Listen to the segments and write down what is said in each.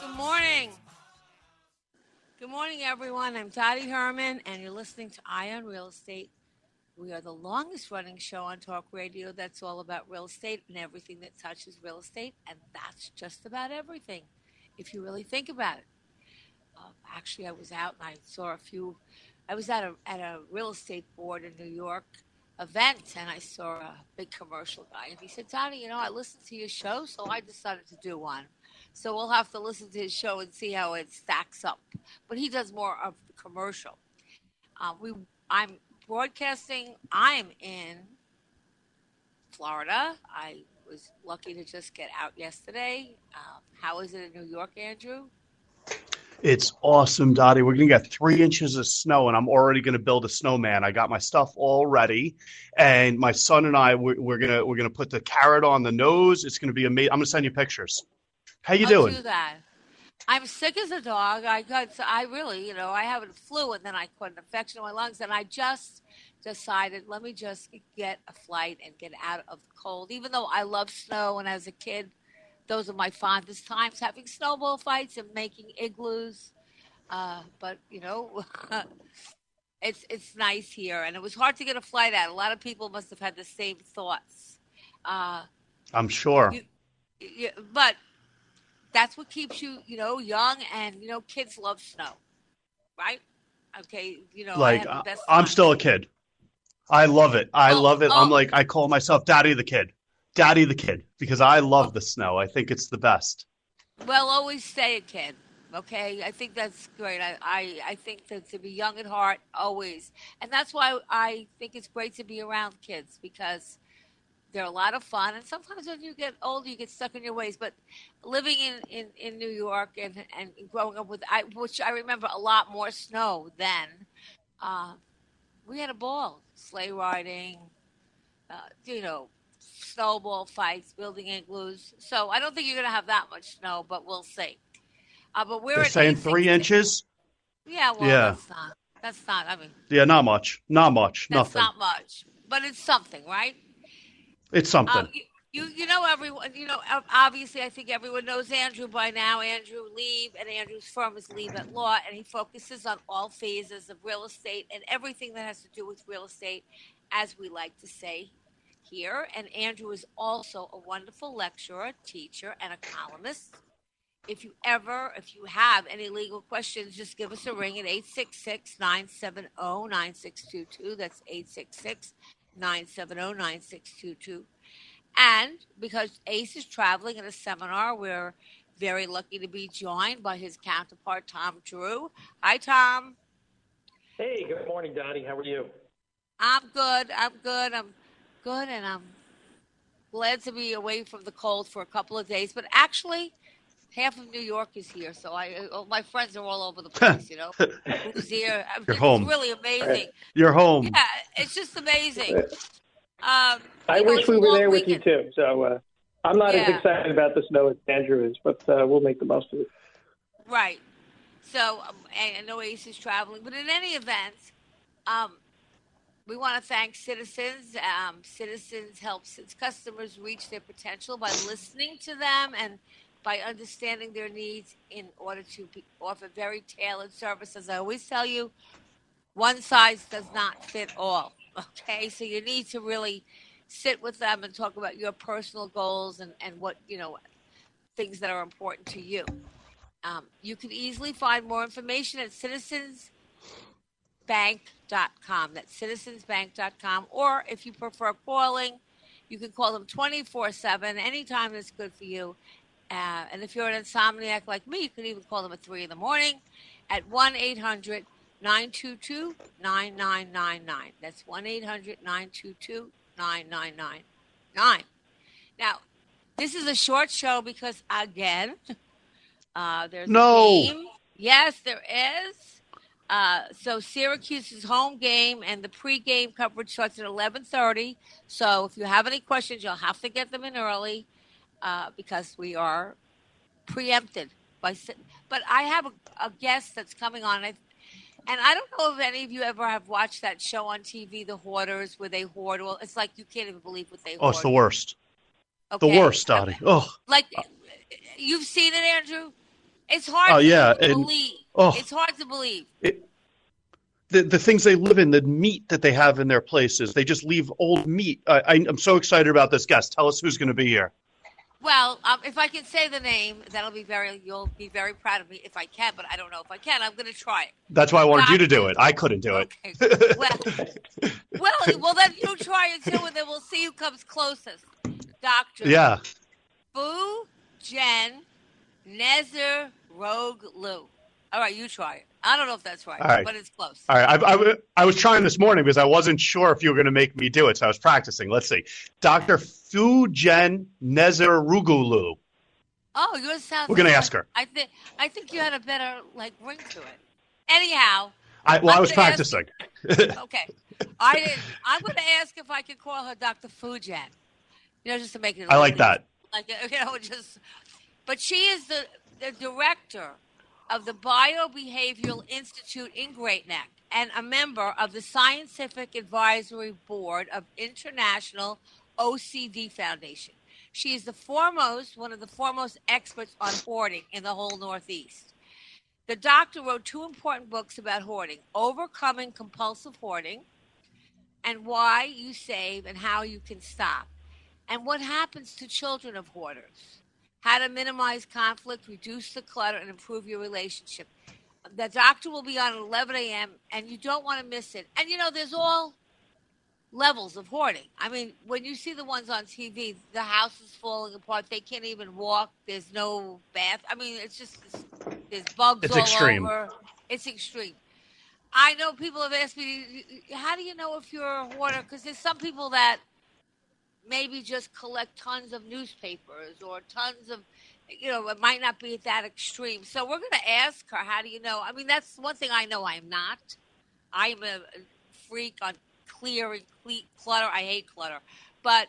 Good morning. Good morning, everyone. I'm Dottie Herman, and you're listening to Eye on Real Estate. We are the longest running show on talk radio that's all about real estate and everything that touches real estate, and that's just about everything, if you really think about it. Uh, actually, I was out and I saw a few. I was at a at a real estate board in New York event, and I saw a big commercial guy, and he said, "Dottie, you know, I listened to your show, so I decided to do one." So we'll have to listen to his show and see how it stacks up. But he does more of the commercial. Uh, we, I'm broadcasting. I'm in Florida. I was lucky to just get out yesterday. Um, how is it in New York, Andrew? It's awesome, Dottie. We're gonna get three inches of snow, and I'm already gonna build a snowman. I got my stuff all ready, and my son and I we're, we're gonna we're gonna put the carrot on the nose. It's gonna be amazing. I'm gonna send you pictures. How you I'll doing? do that. I'm sick as a dog. I got, I really, you know, I have a flu and then I caught an infection in my lungs, and I just decided, let me just get a flight and get out of the cold. Even though I love snow, and as a kid, those are my fondest times, having snowball fights and making igloos. Uh, but you know, it's it's nice here, and it was hard to get a flight out. A lot of people must have had the same thoughts. Uh, I'm sure. you, you, but that's what keeps you, you know, young and you know, kids love snow, right? Okay, you know, like I- I'm still a kid. I love it. I Oh, love it. I'm oh. like I call myself Dottie the kid. Dottie the kid because I love the snow. I think it's the best. Well, always say a kid. Okay, I think that's great. I, I, I think that to be young at heart, always, and that's why I think it's great to be around kids because they're a lot of fun. And sometimes when you get older, you get stuck in your ways. But living in, in, in New York and, and growing up with, I, which I remember a lot more snow then, uh, we had a ball, sleigh riding, uh, you know, snowball fights, building igloos. So I don't think you're going to have that much snow, but we'll see. Uh, but we're saying 86 three inches. Yeah, well, Yeah. that's not. That's not. I mean, Yeah, not much. Not much. that's Nothing. not much, but it's something, right? It's something. Uh, you, you, you know, everyone. You know, obviously, I think everyone knows Andrew by now. Andrew Lieb and Andrew's firm is Lieb at Law, and he focuses on all phases of real estate and everything that has to do with real estate, as we like to say here. And Andrew is also a wonderful lecturer, teacher, and a columnist. If you ever, if you have any legal questions, just give us a ring at 866 970 9622. That's 866 970 9622. And because Ace is traveling at a seminar, we're very lucky to be joined by his counterpart, Tom Drew. Hi, Tom. Hey, good morning, Dottie. How are you? I'm good. I'm good. I'm good. And I'm glad to be away from the cold for a couple of days. But actually, half of New York is here. So I, uh, my friends are all over the place, you know. Who's here? I mean, You're home. It's really amazing. You're home. Yeah, it's just amazing. Um, I you know, wish we were long there with you too. So uh, I'm not as excited about the snow as Andrew is, but uh, we'll make the most of it. Right. So um, and I know Ace is traveling, but in any event, um, we want to thank Citizens. Um, Citizens helps its customers reach their potential by listening to them and by understanding their needs in order to offer very tailored service. As I always tell you, one size does not fit all. Okay, so you need to really sit with them and talk about your personal goals and, and what, you know, things that are important to you. Um, you can easily find more information at citizensbank.com. That's citizensbank.com. Or if you prefer calling, you can call them 24 7, anytime that's good for you. Uh, and if you're an insomniac like me, you can even call them at 3 in the morning at 1 800 922 9999. That's 1 800 922 9999. Now, this is a short show because, again, uh, there's No. Yes, there is. Uh, so Syracuse's home game and the pregame coverage starts at 11:30. So if you have any questions, you'll have to get them in early uh, because we are preempted by. But I have a, a guest that's coming on, and I don't know if any of you ever have watched that show on TV, The Hoarders, where they hoard. Well, it's like you can't even believe what they Oh, hoard. it's the worst. The worst, Dottie. Oh, Like you've seen it, Andrew. It's hard. Oh, to yeah, even and- believe. oh. It's hard to believe. the the things they live in, the meat that they have in their places. They just leave old meat. I, I, I'm so excited about this guest. Tell us who's going to be here. Well, um, if I can say the name, that'll be very. You'll be very proud of me if I can, but I don't know if I can. I'm going to try it. That's why I wanted you to do it. I couldn't do it. Well, well, well, then you try it too, and then we'll see who comes closest. Doctor. Yeah. Fu Jen Nezer Rogue Lu. All right, you try it. I don't know if that's right, right. but it's close. All right. I, I, I was trying this morning because I wasn't sure if you were going to make me do it, so I was practicing. Let's see. Dr. Fu Fujen Nezer Rugulu. Oh, yours sounds. Good. We're gonna ask her. I think I think you had a better like ring to it. Anyhow, I, well, I I'm was gonna ask- practicing. okay. I didn't. I'm going to ask if I could call her Dr. Fujian. You know, just to make it. I like little that. Like you know, just. But she is the the director of the Biobehavioral Institute in Great Neck and a member of the Scientific Advisory Board of International OCD Foundation. She is the foremost, one of the foremost experts on hoarding in the whole Northeast. The doctor wrote two important books about hoarding Overcoming Compulsive Hoarding and Why You Save and How You Can Stop, and what happens to children of hoarders, how to minimize conflict, reduce the clutter, and improve your relationship. The doctor will be on at 11 a.m., and you don't want to miss it. And you know, there's all levels of hoarding. I mean, when you see the ones on TV, the house is falling apart. They can't even walk. There's no bath. I mean, it's just there's bugs It's all extreme. over. It's extreme. I know people have asked me, how do you know if you're a hoarder? Because there's some people that maybe just collect tons of newspapers or tons of, you know, it might not be that extreme. So we're going to ask her, how do you know? I mean, that's one thing I know I am not. I'm a freak on clearing cle- clutter. I hate clutter, but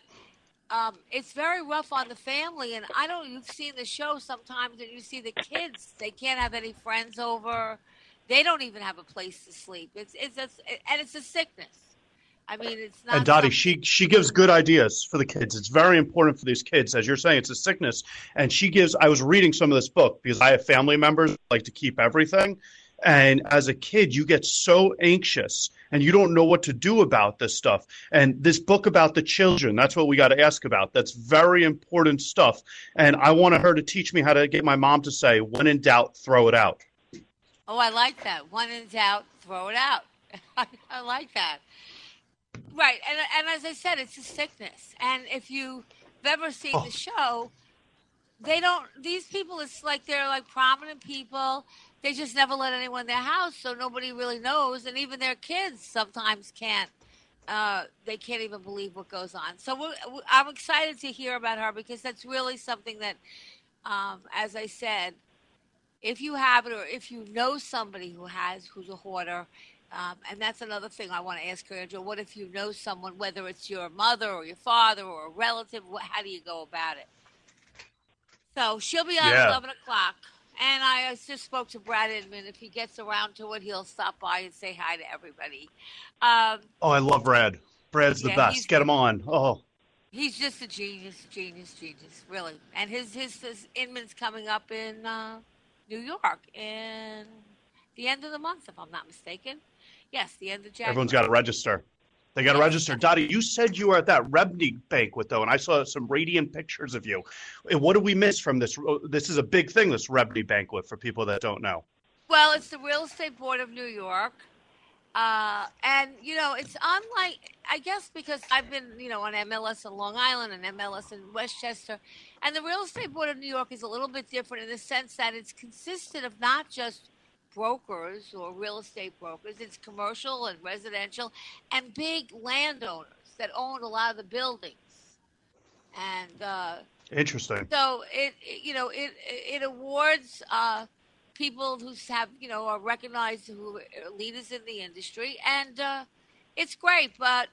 um, it's very rough on the family. And I don't. You've seen the show sometimes, and you see the kids. They can't have any friends over. They don't even have a place to sleep. It's it's a, and it's a sickness. I mean, it's not. And Dottie, something- she she gives good ideas for the kids. It's very important for these kids, as you're saying, it's a sickness. And she gives. I was reading some of this book because I have family members who like to keep everything. And as a kid, you get so anxious and you don't know what to do about this stuff. And this book about the children, that's what we got to ask about. That's very important stuff. And I wanted her to teach me how to get my mom to say, when in doubt, throw it out. Oh, I like that. When in doubt, throw it out. I like that. Right, and and as I said, it's a sickness. And if you've ever seen Oh. the show, they don't. These people, it's like they're like prominent people. They just never let anyone in their house, so nobody really knows. And even their kids sometimes can't. Uh, they can't even believe what goes on. So we're, I'm excited to hear about her because that's really something that, um, as I said, if you have it or if you know somebody who has who's a hoarder um, and that's another thing i want to ask her Angela. what if you know someone whether it's your mother or your father or a relative how do you go about it so she'll be on Yeah. at 11 o'clock and i just spoke to brad Inman. if he gets around to it he'll stop by and say hi to everybody um, Oh, I love Brad. Brad's the Yeah, he's- best. Get him on. Oh, he's just a genius genius genius really and his his, his inman's coming up in uh, new york in the end of the month if i'm not mistaken yes the end of january everyone's got to register. They got to register. Dottie, you said you were at that REBNY banquet though, and I saw some radiant pictures of you. What do we miss from this? This is a big thing, this REBNY banquet, for people that don't know. Well, it's the Real Estate Board of New York. Uh, and, you know, it's unlike, I guess, because I've been, you know, on MLS in Long Island and MLS in Westchester. And the Real Estate Board of New York is a little bit different in the sense that it's consisted of not just brokers or real estate brokers, it's commercial and residential and big landowners that own a lot of the buildings. And, uh, Interesting. so it, it- you know, it it awards uh, people who have you know are recognized who are leaders in the industry, and uh, it's great. But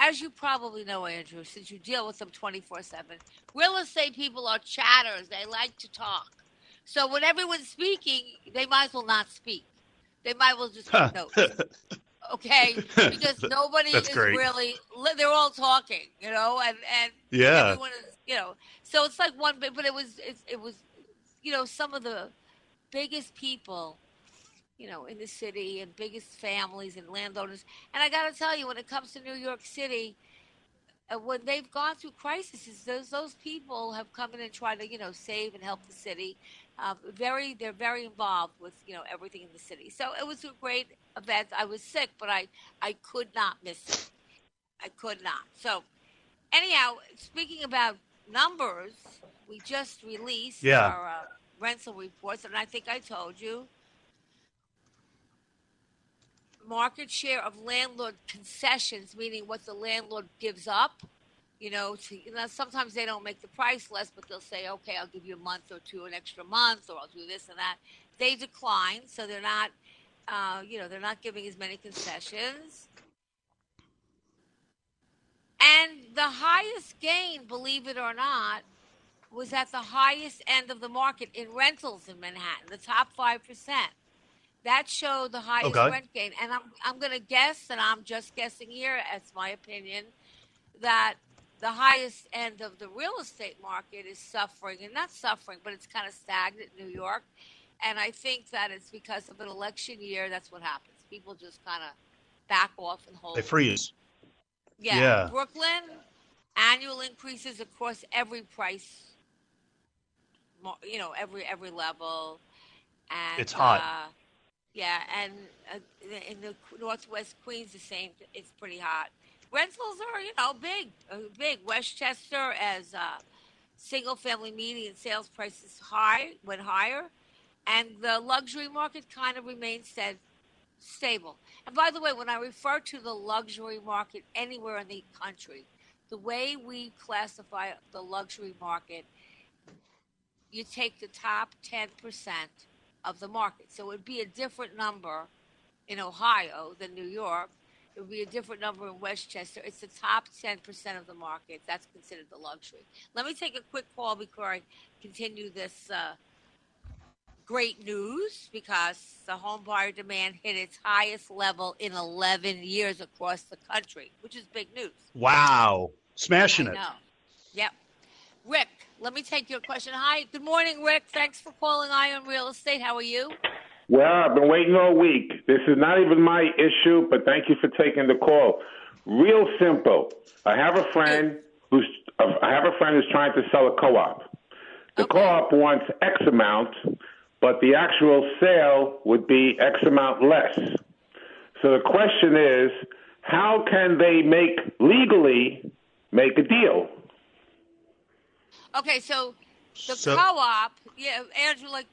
as you probably know, Andrew, since you deal with them twenty four seven, real estate people are chatters. They like to talk. So when everyone's speaking, they might as well not speak. They might as well just take notes. Okay, because nobody That's is great. really. They're all talking, you know, and and Yeah. everyone is, you know. So it's like one bit, but it was it, it was, you know, some of the biggest people, you know, in the city and biggest families and landowners. And I got to tell you, when it comes to New York City, uh, when they've gone through crises, those those people have come in and tried to you know save and help the city. Uh, very, they're very involved with you know everything in the city. So it was a great event. I was sick, but I I could not miss it. I could not. So anyhow, speaking about numbers, we just released Yeah. our uh, rental reports, and I think I told you market share of landlord concessions, meaning what the landlord gives up. You know, to, you know, sometimes they don't make the price less, but they'll say, "Okay, I'll give you a month or two, an extra month, or I'll do this and that." They decline, so they're not, uh, you know, they're not giving as many concessions. And the highest gain, believe it or not, was at the highest end of the market in rentals in Manhattan, the top five percent. That showed the highest Okay. rent gain, and I'm I'm going to guess, and I'm just guessing here, as my opinion, that the highest end of the real estate market is suffering, and not suffering, but it's kind of stagnant in New York. And I think that it's because of an election year. That's what happens. People just kind of back off and hold. They freeze. Yeah. Yeah. Brooklyn, annual increases across every price, you know, every every level. And It's hot. Uh, yeah, and uh, in the Northwest Queens, the same. It's pretty hot. Rentals are, you know, big, uh, big. Westchester, as uh, single-family median sales prices high went higher, and the luxury market kind of remained stead, stable. And by the way, when I refer to the luxury market anywhere in the country, the way we classify the luxury market, you take the top 10% of the market. So it would be a different number in Ohio than New York. It would be a different number in Westchester. It's the top 10% of the market. That's considered the luxury. Let me take a quick call before I continue this uh, great news because the home buyer demand hit its highest level in 11 years across the country, which is big news. Wow. Smashing it. Yep. Rick, let me take your question. Hi, good morning, Rick. Thanks for calling Eye on Real Estate. How are you? Well, I've been waiting all week. This is not even my issue, but thank you for taking the call. Real simple. I have a friend who's I have a friend who's trying to sell a co-op. The Okay. co-op wants X amount, but the actual sale would be X amount less. So the question is, how can they make legally make a deal? Okay, so the So- co-op, yeah, Andrew, like,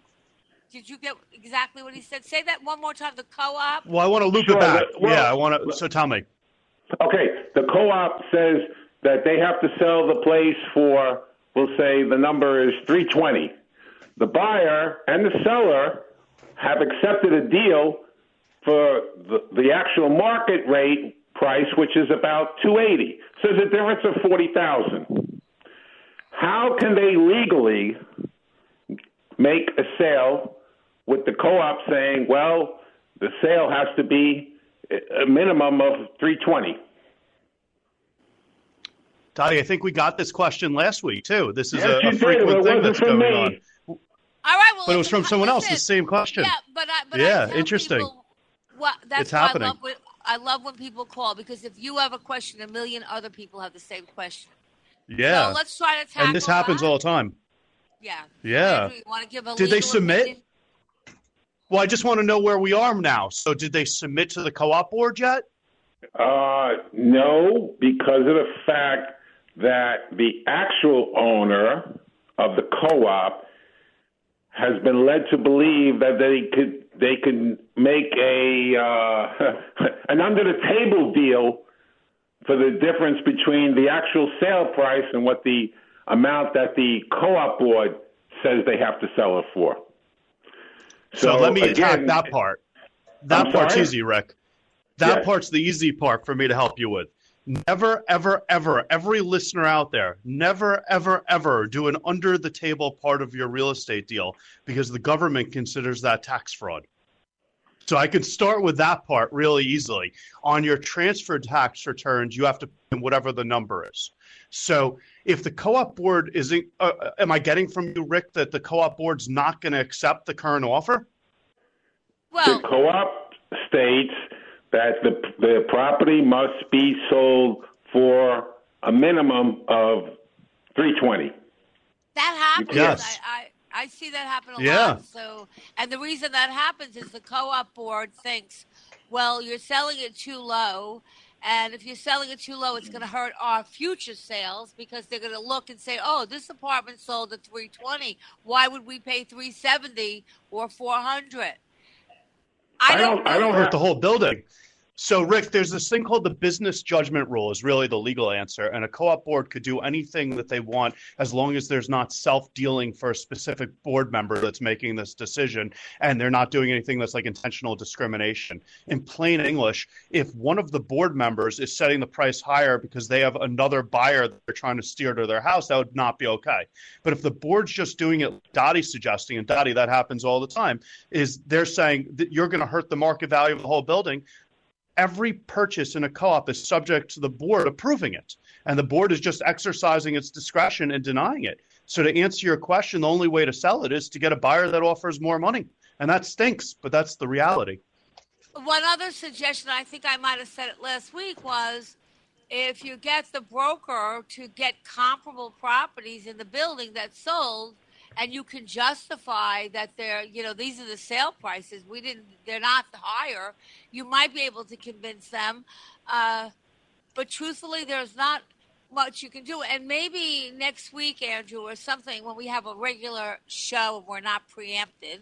did you get exactly what he said? Say that one more time. The co-op. Well, I want to loop Sure, it back. the- well- yeah, I want to. So tell me. Okay, the co-op says that they have to sell the place for, we'll say the number is 320. The buyer and the seller have accepted a deal for the, the actual market rate price, which is about 280. So there's a difference of 40,000. How can they legally make a sale with the co-op saying, well, the sale has to be a minimum of 320? Dottie, I think we got this question last week too. This is Yes, a, a frequent but thing that's from going me. on. All right. Well, But it was from someone else. The same question. Yeah, but I, but Yeah, I tell interesting. People, well, that's It's what happening. I love. With, I love when people call because if you have a question, a million other people have the same question. Yeah. So let's try to tackle and this happens that. all the time. Yeah. Yeah. Andrew, you want to give a Did they submit? opinion? Well, I just want to know where we are now. So, did they submit to the co-op board yet? Uh, no, because of the fact that the actual owner of the co-op has been led to believe that they could they could make a uh, an under the table deal for the difference between the actual sale price and what the amount that the co-op board says they have to sell it for. So, let me attack that part. That I'm part's sorry? easy, Rick. That Yes. part's the easy part for me to help you with. Never, ever, ever, every listener out there, never, ever, ever do an under the table part of your real estate deal because the government considers that tax fraud. So I can start with that part really easily. On your transfer tax returns, you have to put in whatever the number is. So if the co-op board isn't, uh, uh, am I getting from you, Rick, that the co-op board's not going to accept the current offer? Well, the co-op states that the the property must be sold for a minimum of three twenty. that happens. Yes. I, I, I see that happen a Yeah. lot. So, and the reason that happens is the co-op board thinks, well, you're selling it too low, and if you're selling it too low, it's going to hurt our future sales because they're going to look and say, oh, this apartment sold at 320. Why would we pay 370 or 400? I I don't. don't. I don't hurt the whole building. So, Rick, there's this thing called the business judgment rule, is really the legal answer. And a co op board could do anything that they want as long as there's not self dealing for a specific board member that's making this decision and they're not doing anything that's like intentional discrimination. In plain English, if one of the board members is setting the price higher because they have another buyer that they're trying to steer to their house, that would not be okay. But if the board's just doing it, Dottie's suggesting, and Dottie, that happens all the time, is they're saying that you're going to hurt the market value of the whole building every purchase in a co-op is subject to the board approving it. And the board is just exercising its discretion and denying it. So to answer your question the only way to sell it is to get a buyer that offers more money. And that stinks but that's the reality. One other suggestion, I think I might have said it last week, was if you get the broker to get comparable properties in the building that's sold, and you can justify that they're, you know, these are the sale prices. We didn't, they're not higher. You might be able to convince them, uh, but truthfully, there's not much you can do. And maybe next week, Andrew, or something, when we have a regular show and we're not preempted,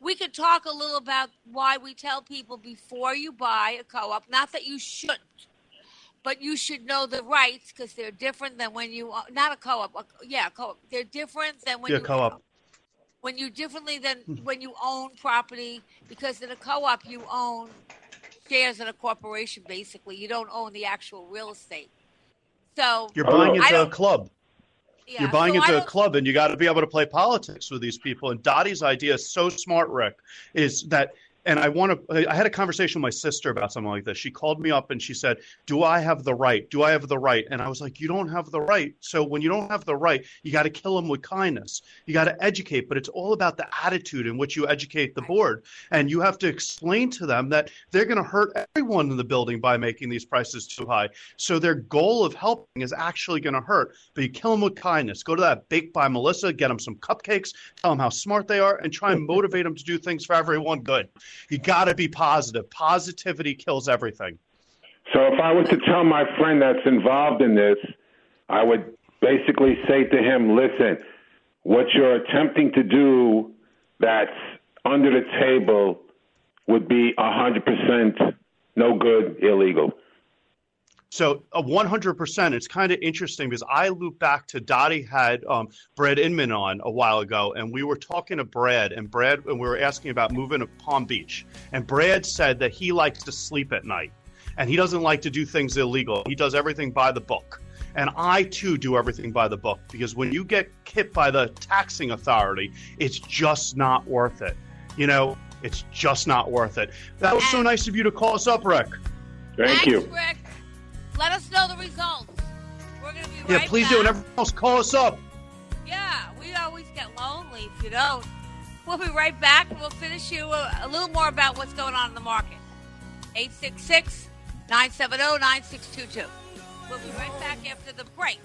we could talk a little about why we tell people before you buy a co-op, not that you shouldn't, but you should know the rights because they're different than when you uh, not a co-op, a, yeah, a co-op. They're different than when yeah you co-op when you differently than hmm. when you own property because in a co-op you own shares in a corporation basically. You don't own the actual real estate. So you're buying into a club yeah, You're buying so into a club, and you got to be able to play politics with these people. And Dottie's idea is so smart, Rick, is that. And I want to. I had a conversation with my sister about something like this. She called me up and she said, "Do I have the right? Do I have the right?" And I was like, "You don't have the right. So when you don't have the right, you got to kill them with kindness. You got to educate, but it's all about the attitude in which you educate the board, and you have to explain to them that they're going to hurt everyone in the building by making these prices too high. So their goal of helping is actually going to hurt, but you kill them with kindness. Go to that Baked by Melissa, get them some cupcakes, tell them how smart they are, and try and motivate them to do things for everyone good. You got to be positive. Positivity kills everything. So if I was to tell my friend that's involved in this, I would basically say to him, listen, what you're attempting to do that's under the table would be 100% no good, illegal. So uh, 100%. It's kind of interesting because I loop back to Dottie had um, Brad Inman on a while ago, and we were talking to Brad, and Brad, and we were asking about moving to Palm Beach, and Brad said that he likes to sleep at night, and he doesn't like to do things illegal. He does everything by the book. And I too do everything by the book because when you get hit by the taxing authority, it's just not worth it. You know, it's just not worth it. That was so nice of you to call us up, Rick. Thank Thanks, you. Rick. Let us know the results. We're going to be Yeah, right please back. do. And everyone else, call us up. Yeah, we always get lonely if you don't. We'll be right back and we'll finish you a, a little more about what's going on in the market. 866 970-9622. We'll be right back after the break.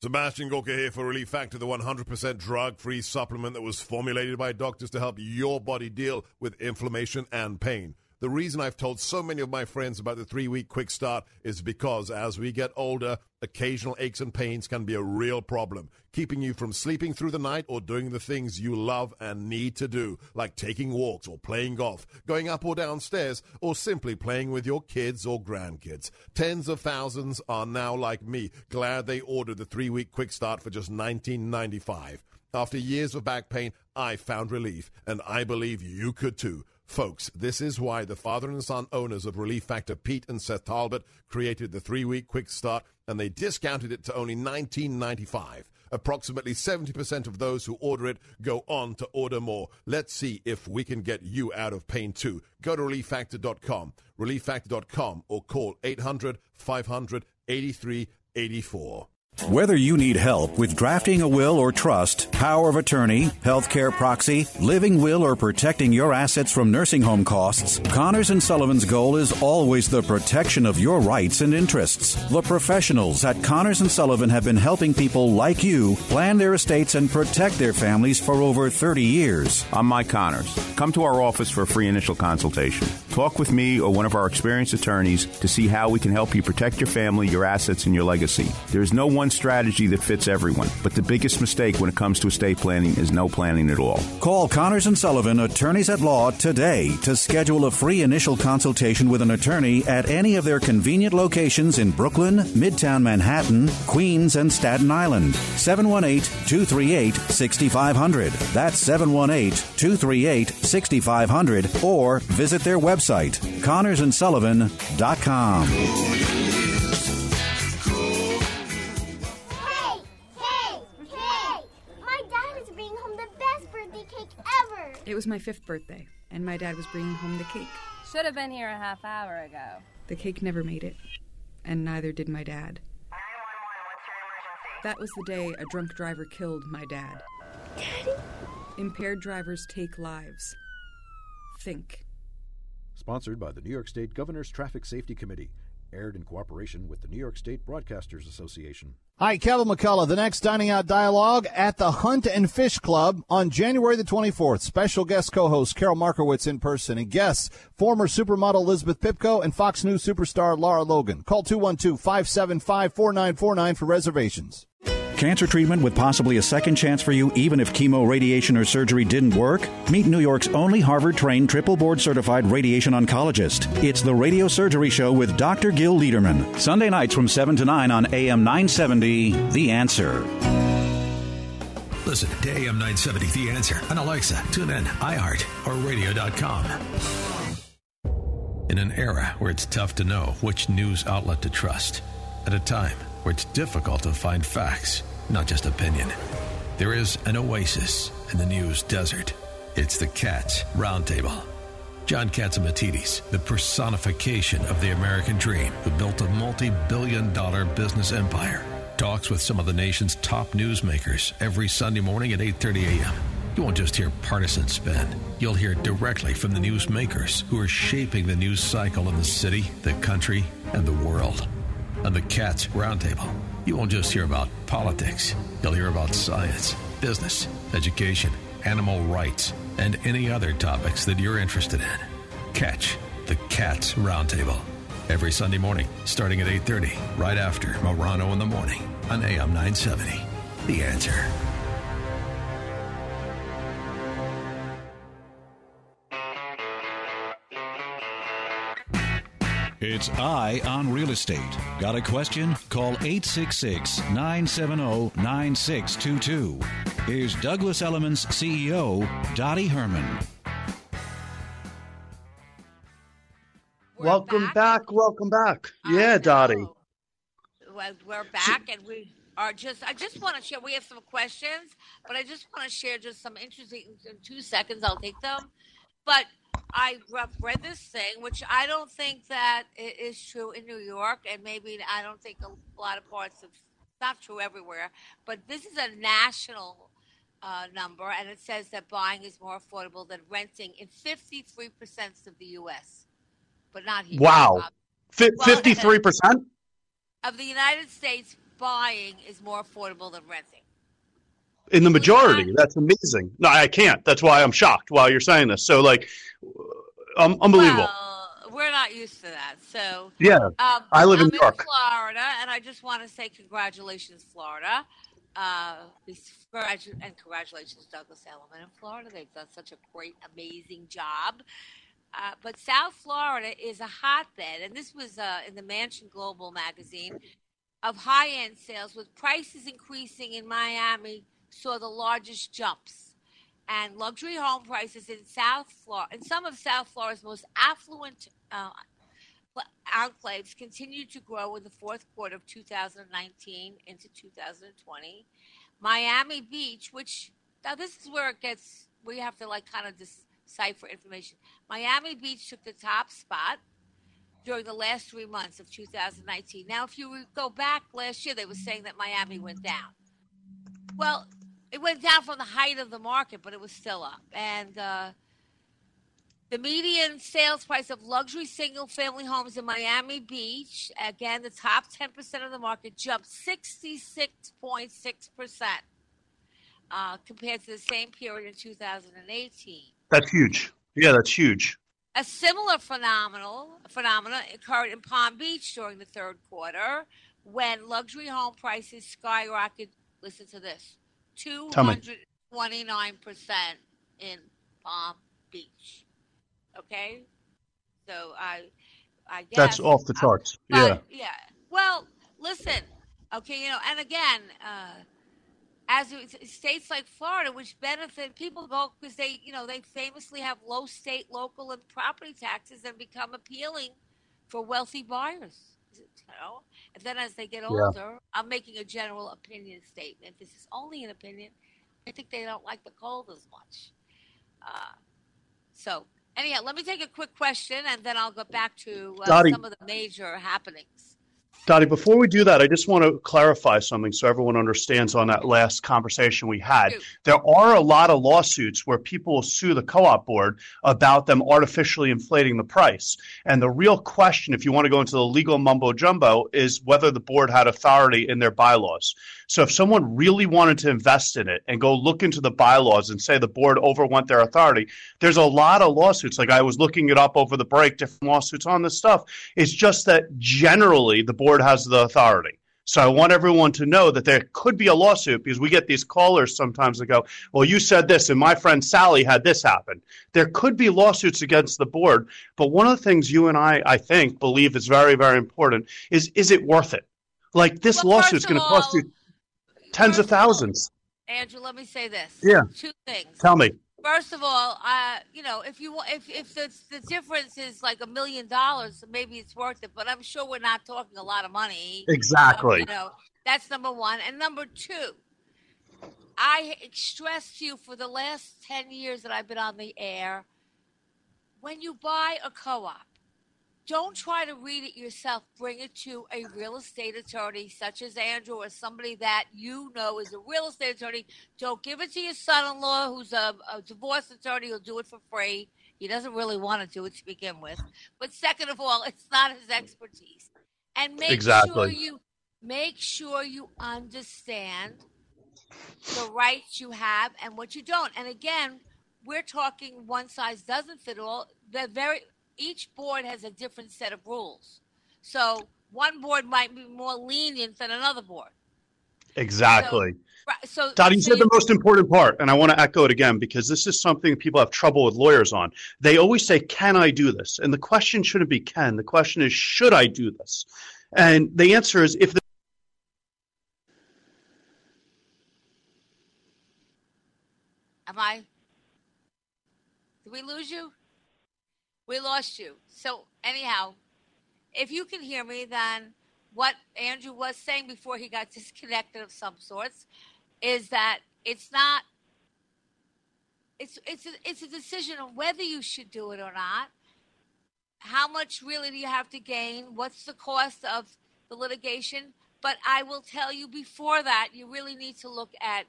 Sebastian Gorka here for Relief Factor, the 100% drug free supplement that was formulated by doctors to help your body deal with inflammation and pain. The reason I've told so many of my friends about the three week quick start is because as we get older, occasional aches and pains can be a real problem, keeping you from sleeping through the night or doing the things you love and need to do, like taking walks or playing golf, going up or downstairs, or simply playing with your kids or grandkids. Tens of thousands are now like me, glad they ordered the three week quick start for just $19.95. After years of back pain, I found relief, and I believe you could too. Folks, this is why the father and son owners of Relief Factor, Pete and Seth Talbot, created the three week quick start and they discounted it to only $19.95. Approximately 70% of those who order it go on to order more. Let's see if we can get you out of pain too. Go to relieffactor.com, relieffactor.com, or call 800 500 8384. Whether you need help with drafting a will or trust, power of attorney, healthcare proxy, living will, or protecting your assets from nursing home costs, Connors and Sullivan's goal is always the protection of your rights and interests. The professionals at Connors and Sullivan have been helping people like you plan their estates and protect their families for over 30 years. I'm Mike Connors. Come to our office for a free initial consultation. Talk with me or one of our experienced attorneys to see how we can help you protect your family, your assets, and your legacy. There is no one strategy that fits everyone, but the biggest mistake when it comes to estate planning is no planning at all. Call Connors and Sullivan, attorneys at law, today to schedule a free initial consultation with an attorney at any of their convenient locations in Brooklyn, Midtown Manhattan, Queens, and Staten Island. 718 238 6500. That's 718 238 6500. Or visit their website, connorsandsullivan.com. Hey, hey, hey! My dad is bringing home the best birthday cake ever. It was my fifth birthday, and my dad was bringing home the cake. Should have been here a half hour ago. The cake never made it, and neither did my dad. Anyone, what's the emergency? That was the day a drunk driver killed my dad. Daddy? Impaired drivers take lives. Think. Sponsored by the New York State Governor's Traffic Safety Committee. Aired in cooperation with the New York State Broadcasters Association. Hi, Kevin McCullough, the next Dining Out Dialogue at the Hunt and Fish Club on January the 24th. Special guest co-host Carol Markowitz in person and guests former supermodel Elizabeth Pipko and Fox News superstar Lara Logan. Call 212-575-4949 for reservations. Cancer treatment with possibly a second chance for you even if chemo, radiation, or surgery didn't work? Meet New York's only Harvard trained, triple board certified radiation oncologist. It's the Radio Surgery Show with Dr. Gil Lederman. Sunday nights from 7 to 9 on AM 970. The Answer. Listen to AM 970 The Answer on Alexa, TuneIn, iHeart, or radio.com. In an era where it's tough to know which news outlet to trust, at a time where it's difficult to find facts, not just opinion, there is an oasis in the news desert. It's the Cats Roundtable. John Catsimatidis, the personification of the American dream, who built a multi billion dollar business empire, talks with some of the nation's top newsmakers every Sunday morning at 8:30 a.m. You won't just hear partisan spin. You'll hear directly from the newsmakers who are shaping the news cycle in the city, the country, and the world. On the Cats Roundtable, you won't just hear about politics. You'll hear about science, business, education, animal rights, and any other topics that you're interested in. Catch the Cats Roundtable every Sunday morning, starting at 8:30, right after Morano in the morning on AM 970. The Answer. It's Eye on Real Estate. Got a question? Call 866 970 9622. Here's Douglas Elliman's CEO, Dottie Herman. welcome back. Welcome back. Yeah, Dottie. Well, we're back and we are just i just want to share we have some questions but i just want to share just some interesting in two seconds i'll take them but I read this thing, which I don't think that it is true in New York, and maybe I don't think a lot of parts of it's not true everywhere. But this is a national uh, number, and it says that buying is more affordable than renting in 53 percent of the U.S., but not here. Wow, Well, fifty-three percent. of the United States, buying is more affordable than renting. in the majority. That's amazing. No, I can't. That's why I'm shocked while you're saying this. So, like, um, unbelievable. Well, we're not used to that. So, Yeah. um, I live in York. Florida, and I just want to say congratulations, Florida. Uh, and congratulations, Douglas Elliman in Florida. They've done such a great, amazing job. Uh, but South Florida is a hotbed, and this was uh, in the Mansion Global magazine of high-end sales, with prices increasing in Miami saw the largest jumps and luxury home prices in South Florida, in some of South Florida's most affluent uh, enclaves, continued to grow in the fourth quarter of 2019 into 2020. Miami Beach, which now this is where it gets, we have to like kind of decipher information. Miami Beach took the top spot during the last three months of 2019. Now, if you go back last year, they were saying that Miami went down. Well, it went down from the height of the market, but it was still up. And uh, the median sales price of luxury single family homes in Miami Beach, again, the top 10% of the market, jumped 66.6% uh, compared to the same period in 2018. That's huge. Yeah, that's huge. A similar phenomenal phenomena occurred in Palm Beach during the third quarter when luxury home prices skyrocketed. Listen to this: two Tell me. hundred twenty-nine percent in Palm Beach. Okay, so I, I guess That's off the charts. Yeah. yeah. Well, listen. Okay, you know, and again, uh, as it- states like Florida, which benefit people go because they, you know, they famously have low state, local, and property taxes and become appealing for wealthy buyers. You know, and then as they get Yeah. older, I'm making a general opinion statement. This is only an opinion. I think they don't like the cold as much. Uh, so, anyhow, let me take a quick question, and then I'll go back to uh, some of the major happenings. Dottie, before we do that, I just want to clarify something so everyone understands on that last conversation we had. There are a lot of lawsuits where people will sue the co op board about them artificially inflating the price. And the real question, if you want to go into the legal mumbo jumbo, is whether the board had authority in their bylaws. So if someone really wanted to invest in it and go look into the bylaws and say the board overwent their authority, there's a lot of lawsuits. Like I was looking it up over the break, different lawsuits on this stuff. It's just that generally the board has the authority. So I want everyone to know that there could be a lawsuit because we get these callers sometimes that go, Well, you said this, and my friend Sally had this happen. There could be lawsuits against the board. But one of the things you and I, I think, believe is very, very important is is it worth it? Like this Well, lawsuit's first going to cost you tens of thousands. Andrew, let me say this. Yeah. Two things. Tell me. First of all, uh, you know, if you if if the the difference is like a million dollars, maybe it's worth it. But I'm sure we're not talking a lot of money. Exactly. You know, that's number one. And number two, I stressed to you for the last ten years that I've been on the air. When you buy a co-op, don't try to read it yourself. Bring it to a real estate attorney, such as Andrew, or somebody that you know is a real estate attorney. Don't give it to your son-in-law, who's a, a divorce attorney. Who'll do it for free. He doesn't really want to do it to begin with. But second of all, it's not his expertise. And make Exactly. sure you make sure you understand the rights you have and what you don't. And again, we're talking one size doesn't fit all. They're very each board has a different set of rules. So one board might be more lenient than another board. Exactly. Right, so Dottie, you so said the most important part, and I want to echo it again because this is something people have trouble with lawyers on. They always say, Can I do this? And the question shouldn't be can. The question is, Should I do this? And the answer is, if the Am I? Did we lose you? We lost you. So anyhow, if you can hear me, then what Andrew was saying before he got disconnected of some sorts is that it's not it's it's a, it's a decision on whether you should do it or not. How much really do you have to gain? What's the cost of the litigation? But I will tell you before that, you really need to look at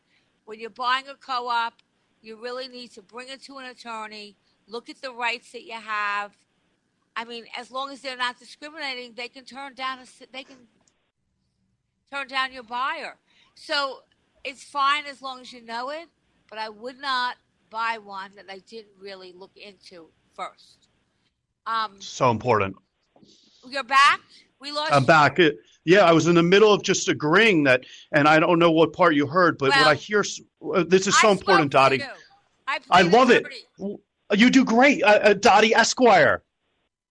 when you're buying a co-op. You really need to bring it to an attorney. Look at the rights that you have. I mean, as long as they're not discriminating, they can turn down a they can turn down your buyer. So it's fine as long as you know it, but I would not buy one that I didn't really look into first. Um, So important. you're back. We lost. I'm back. It- yeah, I was in the middle of just agreeing that, and I don't know what part you heard, but what I hear, uh, this is so important, Dottie. I, I love it. You do great, uh, uh, Dottie Esquire.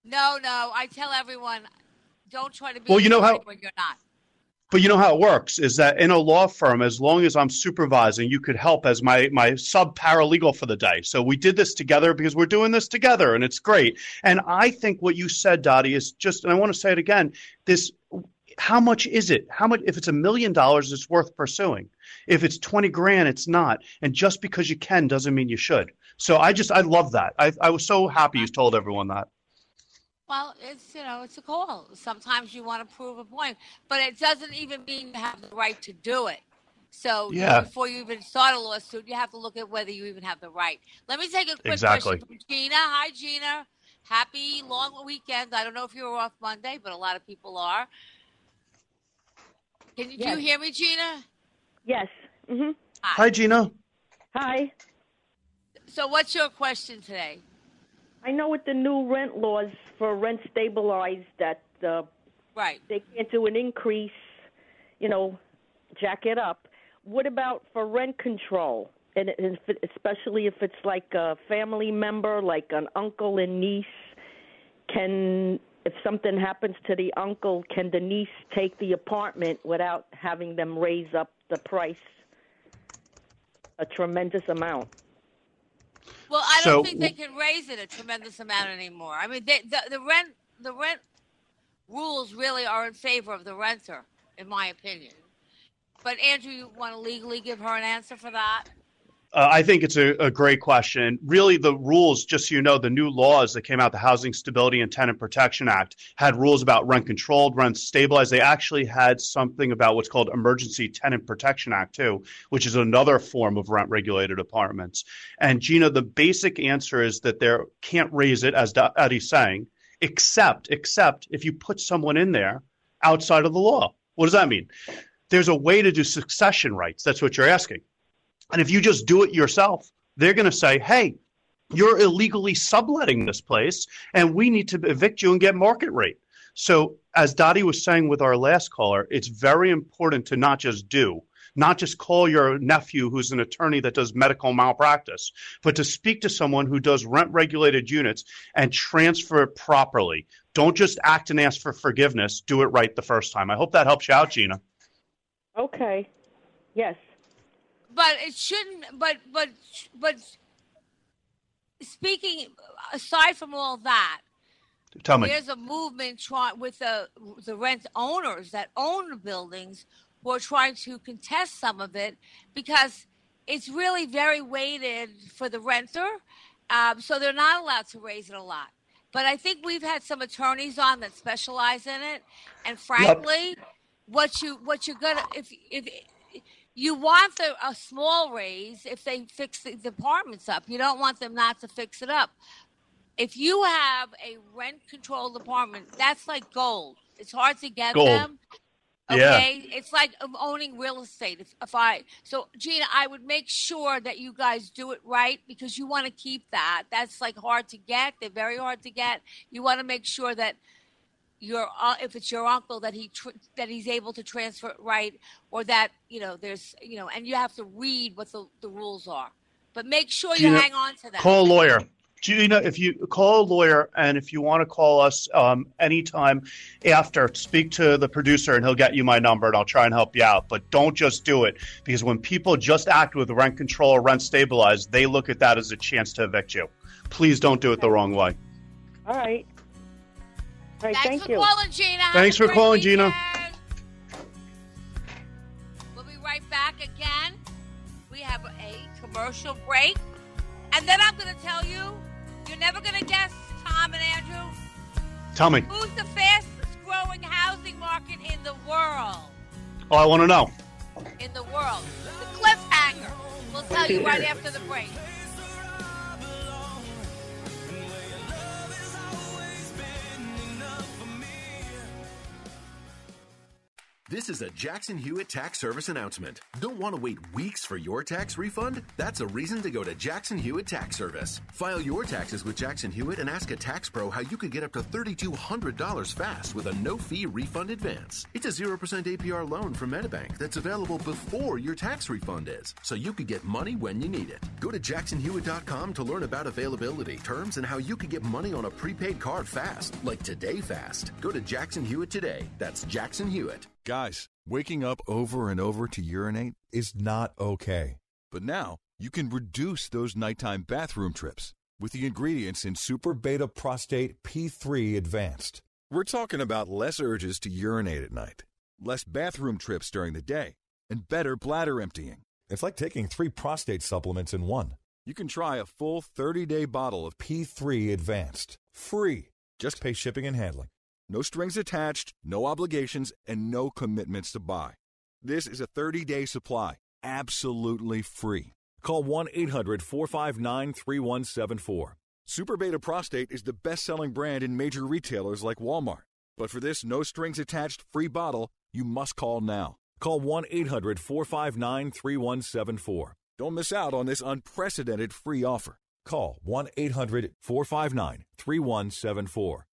No, no. I tell everyone, don't try to be. Well, you know how- when you're not. But you know how it works is that in a law firm, as long as I'm supervising, you could help as my my sub paralegal for the day. So we did this together because we're doing this together, and it's great. And I think what you said, Dottie, is just, and I want to say it again. This, how much is it? How much? If it's a million dollars, it's worth pursuing. If it's twenty grand, it's not. And just because you can doesn't mean you should. So I just, I love that. I I was so happy you told everyone that. Well, it's you know, it's a call. Sometimes you want to prove a point, but it doesn't even mean you have the right to do it. So Yeah. before you even start a lawsuit, you have to look at whether you even have the right. Let me take a quick Exactly. question from Gina. Hi, Gina. Happy long weekend. I don't know if you were off Monday, but a lot of people are. Can you, do you hear me, Gina? Yes. hmm Hi, Gina. Hi. So, what's your question today? I know with the new rent laws for rent stabilized that uh, right they can't do an increase, you know, jack it up. What about for rent control? And if it, especially if it's like a family member, like an uncle and niece, can if something happens to the uncle, can the niece take the apartment without having them raise up the price a tremendous amount? Well, I don't think they can raise it a tremendous amount anymore. I mean, they, the the rent the rent rules really are in favor of the renter, in my opinion. But Andrew, you want to legally give her an answer for that? Uh, I think it's a, a great question. Really, the rules, just so you know, the new laws that came out, the Housing Stability and Tenant Protection Act, had rules about rent controlled, rent stabilized. They actually had something about what's called Emergency Tenant Protection Act, too, which is another form of rent regulated apartments. And Gina, the basic answer is that they can't raise it, as Eddie's saying, except except if you put someone in there outside of the law. What does that mean? There's a way to do succession rights. That's what you're asking. And if you just do it yourself, they're going to say, hey, you're illegally subletting this place, and we need to evict you and get market rate. So, as Dottie was saying with our last caller, it's very important to not just do, not just call your nephew who's an attorney that does medical malpractice, but to speak to someone who does rent regulated units and transfer it properly. Don't just act and ask for forgiveness. Do it right the first time. I hope that helps you out, Gina. Okay. Yes. But it shouldn't. But but but speaking aside from all that, Tell me. there's a movement try, with the the rent owners that own the buildings who are trying to contest some of it because it's really very weighted for the renter, um, so they're not allowed to raise it a lot. But I think we've had some attorneys on that specialize in it, and frankly, what you what you're gonna if if you want the, a small raise if they fix the, apartments up, you don't want them not to fix it up. If you have a rent controlled apartment, that's like gold. It's hard to get Gold. them. Yeah. Okay, it's like owning real estate. If, if I so Gina, I would make sure that you guys do it right because you want to keep that. That's like hard to get. They're very hard to get. You want to make sure that your uh, if it's your uncle that he tr- that he's able to transfer it right, or that you know there's you know, and you have to read what the, the rules are. But make sure you Gina, hang on to that. Call a lawyer. Gina, if you call a lawyer and if you want to call us um, anytime after, speak to the producer and he'll get you my number and I'll try and help you out. But don't just do it because when people just act with rent control or rent stabilized, they look at that as a chance to evict you. Please don't do it the wrong way. All right. All right. Thanks thank for you. calling, Gina. Thanks for great calling, Gina. weekend. We'll be right back again. We have a commercial break. And then I'm going to tell you, you're never going to guess, Tom and Andrew, Tell me. who's the fastest growing housing market in the world? Oh, I want to know. In the world. The cliffhanger. We'll tell you right after the break. This is a Jackson Hewitt Tax Service announcement. Don't want to wait weeks for your tax refund? That's a reason to go to Jackson Hewitt Tax Service. File your taxes with Jackson Hewitt and ask a tax pro how you could get up to $3,200 fast with a no fee refund advance. It's a 0% APR loan from MetaBank that's available before your tax refund is, so you could get money when you need it. Go to jacksonhewitt.com to learn about availability, terms, and how you could get money on a prepaid card fast, like today fast. Go to Jackson Hewitt today. That's Jackson Hewitt. Guys, waking up over and over to urinate is not okay. But now you can reduce those nighttime bathroom trips with the ingredients in Super Beta Prostate P3 Advanced. We're talking about less urges to urinate at night, less bathroom trips during the day, and better bladder emptying. It's like taking three prostate supplements in one. You can try a full 30 day bottle of P3 Advanced free. Just pay shipping and handling. No strings attached, no obligations, and no commitments to buy. This is a 30 day supply, absolutely free. Call 1 800 459 3174. Super Beta Prostate is the best selling brand in major retailers like Walmart. But for this no strings attached free bottle, you must call now. Call 1 800 459 3174. Don't miss out on this unprecedented free offer. Call 1 800 459 3174.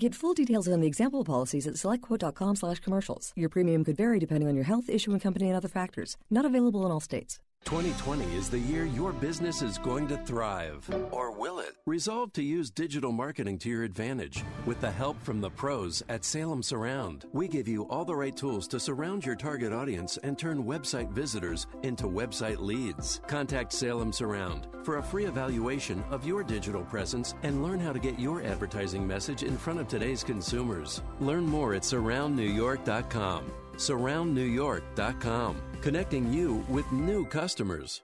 Get full details on the example policies at selectquote.com slash commercials. Your premium could vary depending on your health, issuing company, and other factors. Not available in all states. 2020 is the year your business is going to thrive. Or will it? Resolve to use digital marketing to your advantage with the help from the pros at Salem Surround. We give you all the right tools to surround your target audience and turn website visitors into website leads. Contact Salem Surround for a free evaluation of your digital presence and learn how to get your advertising message in front of today's consumers. Learn more at surroundnewyork.com. Surroundnewyork.com, connecting you with new customers.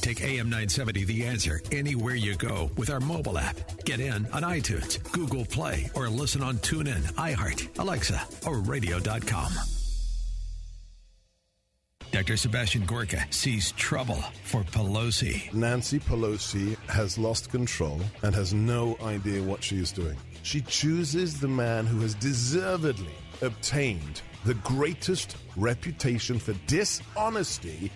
Take AM 970 The Answer anywhere you go with our mobile app. Get in on iTunes, Google Play, or listen on TuneIn, iHeart, Alexa, or radio.com. Dr. Sebastian Gorka sees trouble for Pelosi. Nancy Pelosi has lost control and has no idea what she is doing. She chooses the man who has deservedly obtained the greatest reputation for dishonesty,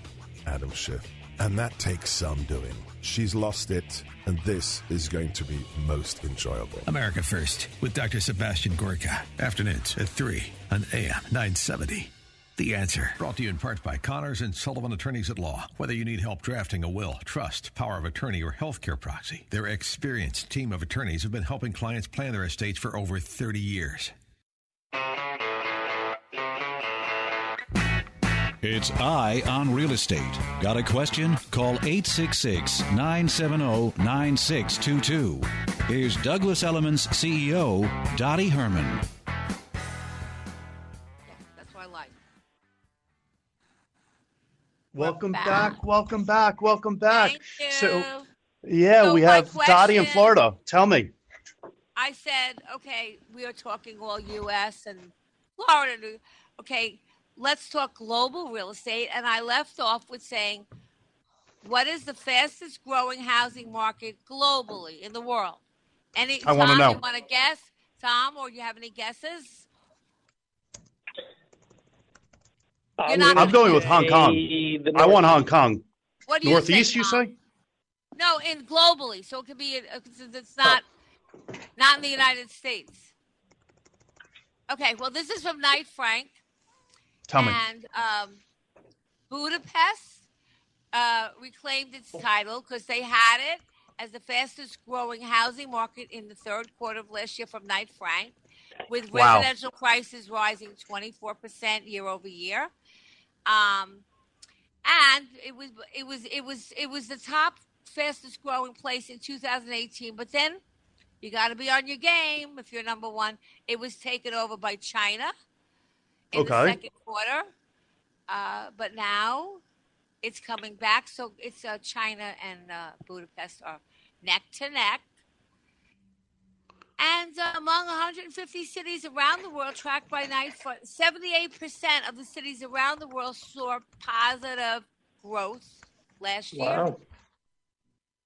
Adam Schiff. And that takes some doing. She's lost it, and this is going to be most enjoyable. America First with Dr. Sebastian Gorka. Afternoons at 3 on AM 970. The answer. Brought to you in part by Connors and Sullivan Attorneys at Law. Whether you need help drafting a will, trust, power of attorney, or healthcare proxy, their experienced team of attorneys have been helping clients plan their estates for over 30 years. It's Eye on Real Estate. Got a question? Call 866 970 9622. Here's Douglas Elliman's CEO, Dottie Herman. That's what I like. Welcome back. Welcome back. Welcome back. Thank So, yeah, So we my have Dottie in Florida. Tell me. I said, okay, we are talking all U.S. and Florida. Okay, let's talk global real estate. And I left off with saying, what is the fastest growing housing market globally in the world? Any I wanna Tom, know. You want to guess? Tom, or do you have any guesses? I'm, I'm going with Hong Kong. I want Hong Kong. What do you Northeast, say, you say? No, in globally, so it could be. uh, It's not not in the United States. Okay, well, this is from Knight Frank. Tell me. And um, Budapest uh, reclaimed its title because they had it as the fastest growing housing market in the third quarter of last year from Knight Frank, with Wow. residential prices rising 24% year over year. Um, and it was it was it was it was the top fastest growing place in 2018 but then you got to be on your game if you're number one it was taken over by china in the Okay. second quarter uh, but now it's coming back so it's uh, china and uh, budapest are neck to neck and uh, among 150 cities around the world tracked by Knight, 78% of the cities around the world saw positive growth last year. Wow.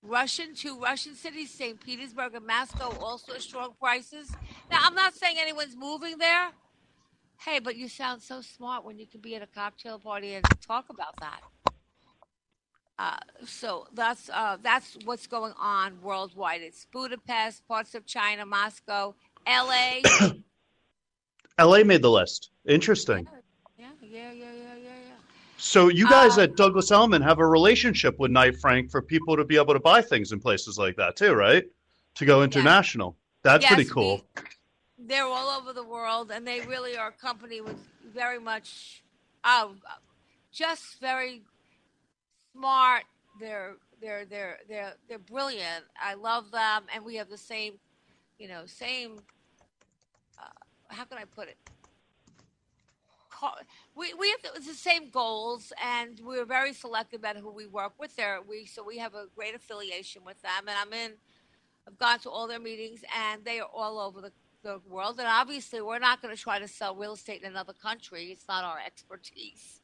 Russian, two Russian cities, St. Petersburg and Moscow, also strong prices. Now, I'm not saying anyone's moving there. Hey, but you sound so smart when you can be at a cocktail party and talk about that. Uh, so that's uh, that's what's going on worldwide. It's Budapest, parts of China, Moscow, L.A. LA made the list. Interesting. yeah, yeah, yeah, yeah, yeah, yeah. So you guys Uh, at Douglas Elliman have a relationship with Knight Frank for people to be able to buy things in places like that too, right? To go international. That's Yes, pretty cool. They're all over the world, and they really are a company with very much, oh, just very smart. They're they're they're they're they're brilliant. I love them, and we have the same, you know, same. Uh, how can I put it? We we have the same goals, and we're very selective about who we work with. There, we so we have a great affiliation with them, and I'm in. I've gone to all their meetings, and they are all over the, the world. And obviously, we're not going to try to sell real estate in another country. It's not our expertise.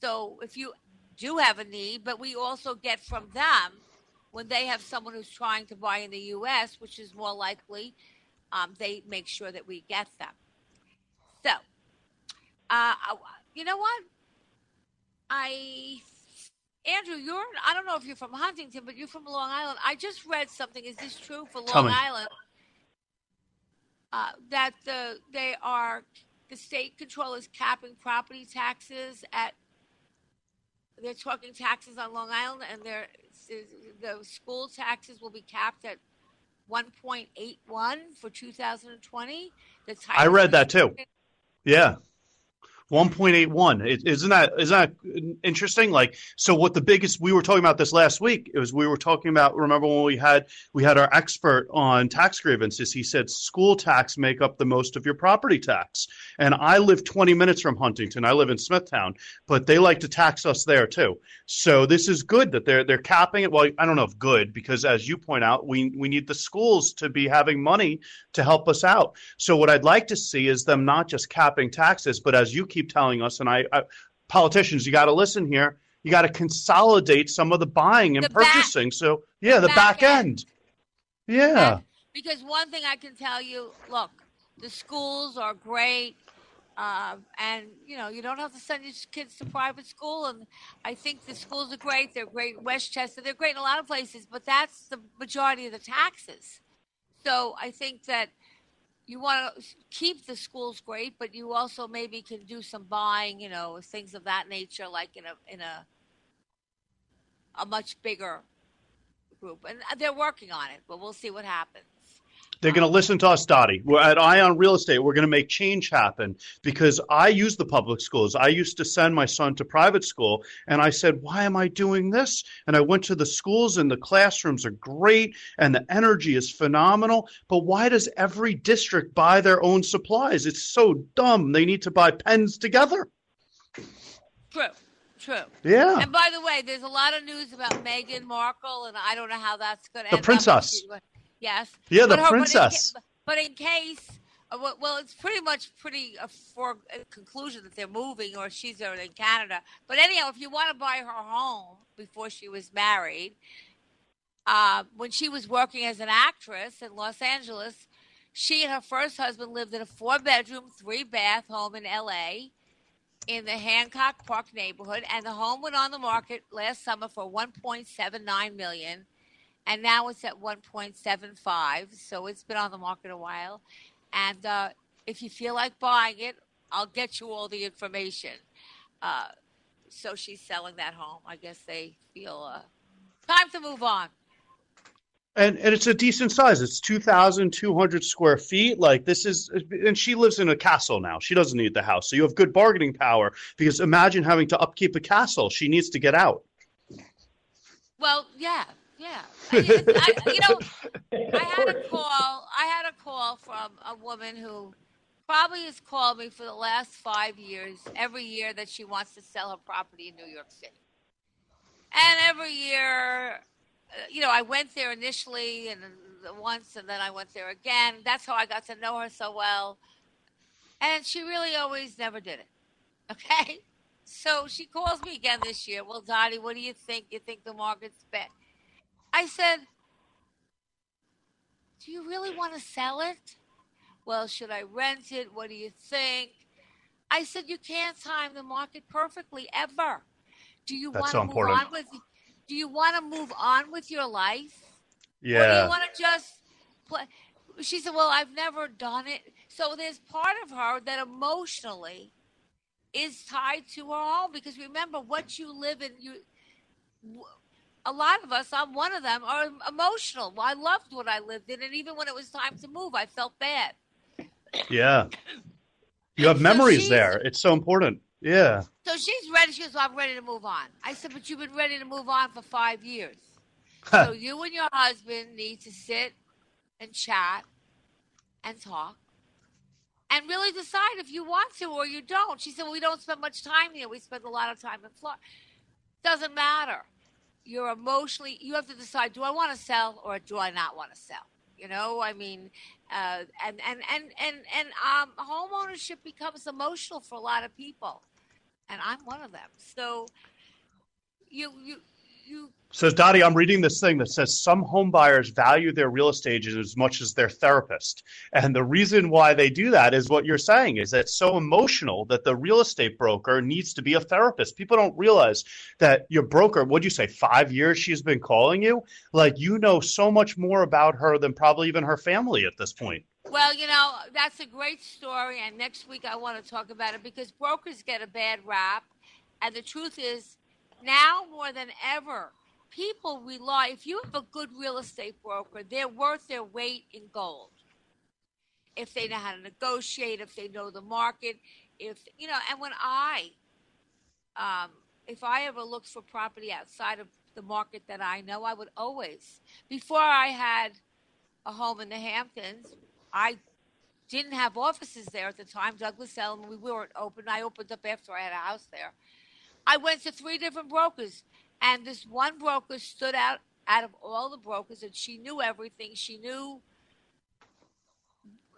So if you do have a need, but we also get from them when they have someone who's trying to buy in the U.S., which is more likely, um, they make sure that we get them. So, uh, you know what? I, Andrew, you're, I don't know if you're from Huntington, but you're from Long Island. I just read something. Is this true for Tell Long me. Island? Uh, that the they are the state control is capping property taxes at they're talking taxes on Long Island, and they're, the school taxes will be capped at 1.81 for 2020. The I read that too. Yeah. 1.81 It- isn't that isn't that interesting? Like so what the biggest we were talking about this last week it was we were talking about remember when we had we had our expert on tax grievances? He said school tax make up the most of your property tax. And i live 20 minutes from huntington. I live in smithtown. But they like to tax us there too. So this is good that they're they're capping it. Well i don't know if good because as you point out we we need the schools to be having money to help us out. So what i'd like to see is them not just capping taxes but as you keep telling us and i, I politicians you got to listen here you got to consolidate some of the buying and The back- purchasing so yeah the, back back, end. yeah Because one thing I can tell you, look, the schools are great, uh, and you know you don't have to send your kids to private school. And I think the schools are great. They're great Westchester. They're great in a lot of places, but that's the majority of the taxes. So I think that you want to keep the schools great, but you also maybe can do some buying, you know, things of that nature, like in a in a a much bigger group. And they're working on it, but we'll see what happens. They're going to listen to us, Dottie. We're at Eye on Real Estate. We're going to make change happen because I use the public schools. I used to send my son to private school, and I said, Why am I doing this? And I went to the schools, and the classrooms are great, and the energy is phenomenal. But why does every district buy their own supplies? It's so dumb. They need to buy pens together. True, true. Yeah. And by the way, there's a lot of news about Meghan Markle, and I don't know how that's going to The end. up. Yes. Yeah, the But in princess. But in, case, uh, well- it's pretty much pretty a for a conclusion that they're moving, or she's in Canada. But anyhow, if you want to buy her home before she was married, uh, when she was working as an actress in Los Angeles, She and her first husband lived in a four bedroom, three bath home in LA in the Hancock Park neighborhood, and the home went on the market last summer for 1.79 million, and now it's at 1.75. So it's been on the market a while, and uh, if you feel like buying it, I'll get you all the information. Uh, so she's selling that home. I guess they feel uh, time to move on. And and it's a decent size. It's two thousand two hundred square feet. Like this is, and she lives in a castle now. She doesn't need the house, so you have good bargaining power. Because imagine having to upkeep a castle. She needs to get out. Well, yeah, yeah. I, I, you know, I had a call. I had a call from a woman who probably has called me for the last five years, every year that she wants to sell her property in New York City. And every year, uh, you know, I went there initially and once, and then I went there again. That's how I got to know her so well. And she really always never did it. Okay? So she calls me again this year. Well, Dottie, what do you think? You think the market's bad? I said, Do you really want to sell it? Well, should I rent it? What do you think? I said, You can't time the market perfectly ever. Do you That's want so to move important. on with do you want to move on with your life? Or do Yeah. you want to just play? She said, Well, I've never done it. So there's part of her that emotionally is tied to her home because remember what you live in you a lot of us i'm one of them are emotional i loved what i lived in and even when it was time to move i felt bad Yeah. You have memories there. It's so important. Yeah. so she's ready she goes well, i'm ready to move on i said but you've been ready to move on for five years Huh. so you and your husband need to sit and chat and talk and really decide if you want to or you don't. She said, well, we don't spend much time here. We spend a lot of time in Florida. Doesn't matter. You're emotionally, you have to decide, do I want to sell or do I not want to sell? You know, I mean, uh, and, and, and, and, and um, home ownership becomes emotional for a lot of people. And I'm one of them. So you, you, you So, Dottie, I'm reading this thing that says some home buyers value their real estate agent as much as their therapist. And the reason why they do that is what you're saying is that it's so emotional that the real estate broker needs to be a therapist. People don't realize that your broker, what'd you say, five years she's been calling you? Like, you know so much more about her than probably even her family at this point. Well, you know, that's a great story. And next week I want to talk about it because brokers get a bad rap. And the truth is, now more than ever, people rely, if you have a good real estate broker, they're worth their weight in gold. If they know how to negotiate, if they know the market, if, you know, and when I, um, if I ever looked for property outside of the market that I know, I would always, before I had a home in the Hamptons, I didn't have offices there at the time. Douglas Elliman, we weren't open. I opened up after I had a house there. I went to three different brokers, and this one broker stood out out of all the brokers, and she knew everything. She knew.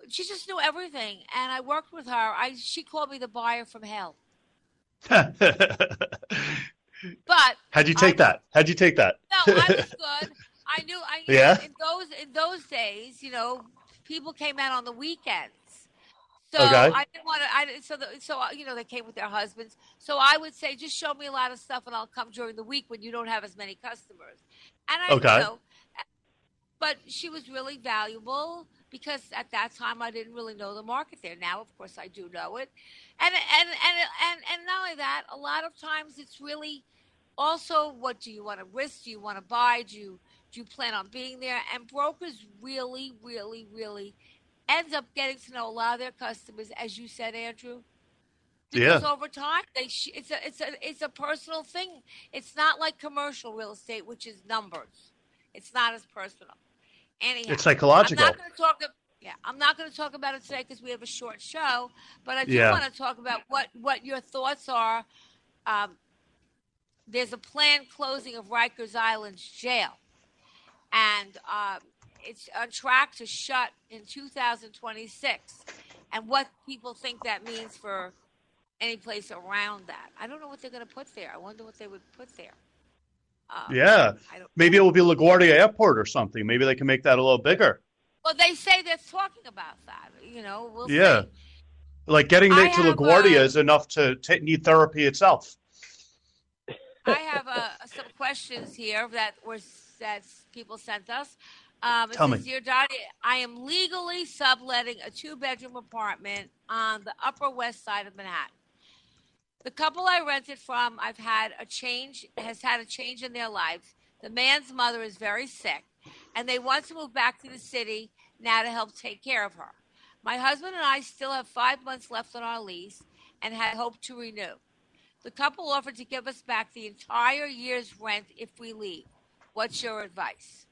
She just knew everything, and I worked with her. I she called me the buyer from hell. But How'd you take that? How'd you take that? no, I was good. I knew. I Yeah? in those in those days, you know, people came out on the weekends. So Okay. I didn't want to. I so the, so uh, you know they came with their husbands. So I would say, just show me a lot of stuff, and I'll come during the week when you don't have as many customers. And I, Okay. you know, but she was really valuable because at that time I didn't really know the market there. Now, of course, I do know it, and and and and and not only that, a lot of times it's really also what do you want to risk? Do you want to buy? Do you do you plan on being there? And brokers really, really, really ends up getting to know a lot of their customers, as you said, Andrew. Yeah. Because over time, they sh- it's a it's a it's a personal thing. It's not like commercial real estate, which is numbers. It's not as personal. Anyhow, It's psychological. I'm not going to talk. ab- Yeah, I'm not going to talk about it today because we have a short show. But I do Yeah. want to talk about what what your thoughts are. Um, there's a planned closing of Rikers Island jail, and um, it's on track to shut in 2026. And what people think that means for any place around that, I don't know what they're going to put there. I wonder what they would put there. Um, Yeah. Maybe it will be LaGuardia Airport or something. Maybe they can make that a little bigger. Well, they say they're talking about that. You know, we'll Yeah. see. Like getting I to LaGuardia uh, is enough to ta need therapy itself. I have uh, some questions here that were that people sent us. Um, Tell says, me. Dear Dottie, I am legally subletting a two-bedroom apartment on the Upper West Side of Manhattan. The couple I rented from, I've had a change, has had a change in their lives. The man's mother is very sick, and they want to move back to the city now to help take care of her. My husband and I still have five months left on our lease and had hoped to renew. The couple offered to give us back the entire year's rent if we leave. What's your advice?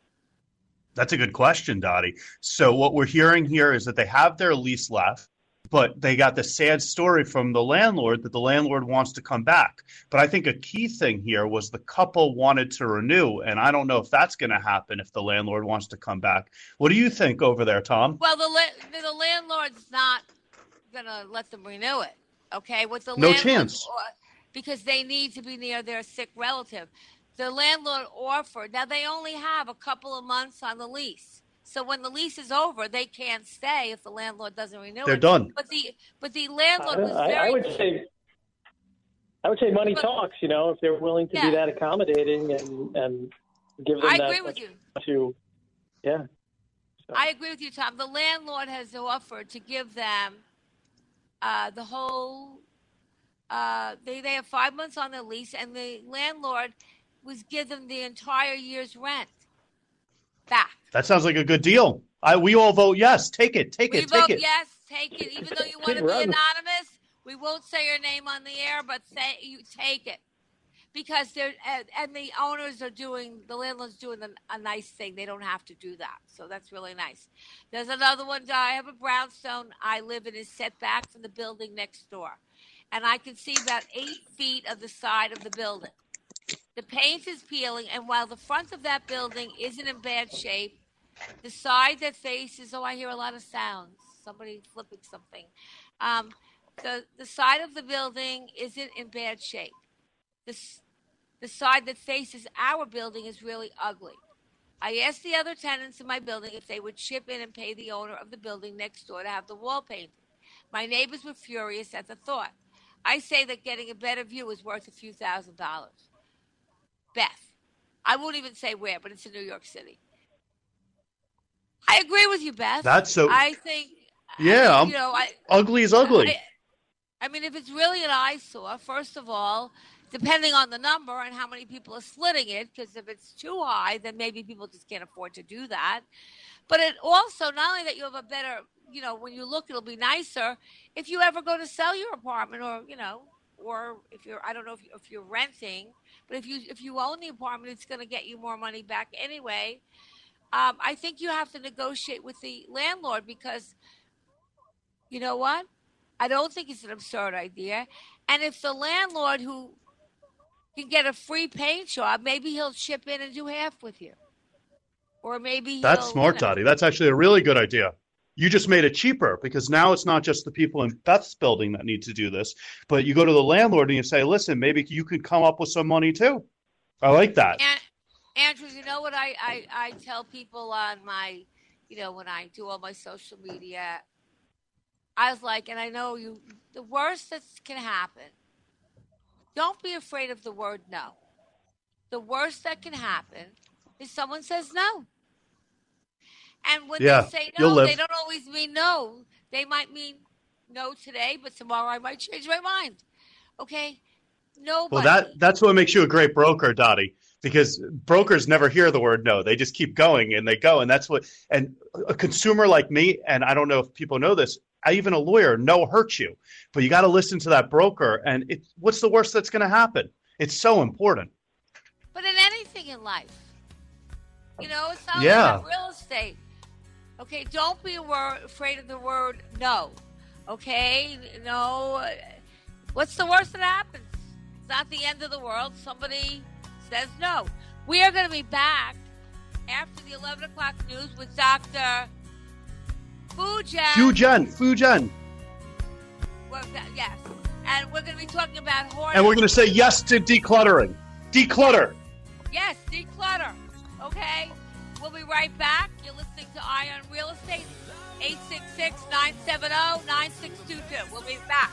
That's a good question, Dottie. So what we're hearing here is that they have their lease left, but they got the sad story from the landlord that the landlord wants to come back. But I think a key thing here was the couple wanted to renew, and I don't know if that's going to happen if the landlord wants to come back. What do you think over there, Tom? Well, the la- the landlord's not gonna let them renew it. Okay, what the No chance. because they need to be near their sick relative. The landlord offered. Now they only have a couple of months on the lease. So when the lease is over, they can't stay if the landlord doesn't renew They're it. done. But the but the landlord was I, very. I would say, I would say money talks. You know, if they're willing to Yeah. be that accommodating and and give them I that agree with you. to, yeah. I agree with you, Tom. The landlord has offered to give them uh, the whole. Uh, they they have five months on their lease, and the landlord was give them the entire year's rent back. That sounds like a good deal. I we all vote yes. Take it. Take we it. vote Take it. yes, take it, even though you want to be run. anonymous. We won't say your name on the air, but say you take it because they're and, and the owners are doing the landlord's doing a, a nice thing. They don't have to do that, so that's really nice. There's another one. I have a brownstone I live in is set back from the building next door, and I can see about eight feet of the side of the building. The paint is peeling, and while the front of that building isn't in bad shape, the side that faces oh, I hear a lot of sounds. Somebody flipping something. Um, the the side of the building isn't in bad shape. The the side that faces our building is really ugly. I asked the other tenants in my building if they would chip in and pay the owner of the building next door to have the wall painted. My neighbors were furious at the thought. I say that getting a better view is worth a few thousand dollars. Beth, I won't even say where, but it's in New York City. I agree with you, Beth. That's so- I think. Yeah, I, you know, I, ugly is ugly. I, I mean, if it's really an eyesore, first of all, depending on the number and how many people are slitting it, because if it's too high, then maybe people just can't afford to do that. But it also, not only that you have a better, you know, when you look, it'll be nicer. If you ever go to sell your apartment, or you know, or if you're, I don't know if, you, if you're renting, but if you if you own the apartment, it's going to get you more money back anyway. Um, I think you have to negotiate with the landlord because, you know what? I don't think it's an absurd idea. And if the landlord who can get a free paint job, maybe he'll chip in and do half with you. Or maybe That's smart, you know- Dottie. That's actually a really good idea. You just made it cheaper because now it's not just the people in Beth's building that need to do this, but you go to the landlord and you say, listen, maybe you could come up with some money too. I like that. And Andrews, you know what I, I, I tell people on my, you know, when I do all my social media, I was like, and I know you, the worst that can happen, don't be afraid of the word no. The worst that can happen is someone says no. And when Yeah, they say no, they don't always mean no. They might mean no today, but tomorrow I might change my mind. Okay? Nobody. Well, that that's what makes you a great broker, Dottie, because brokers never hear the word no. They just keep going and they go, and that's what. And a consumer like me, and I don't know if people know this, I, even a lawyer, no hurts you, but you got to listen to that broker. And it, what's the worst that's going to happen? It's so important. But in anything in life, you know, it's not Yeah. like real estate. Okay, don't be wor- afraid of the word no. Okay, no. What's the worst that happens? It's not the end of the world. Somebody says no. We are going to be back after the 11 o'clock news with Dr. Fujan. Fujian, Fujian, Well, th- yes. And we're going to be talking about and we're going to say yes to decluttering. Declutter. Yes, declutter. Okay? We'll be right back. You're listening to Eye on Real Estate, 866-970-9622. We'll be back.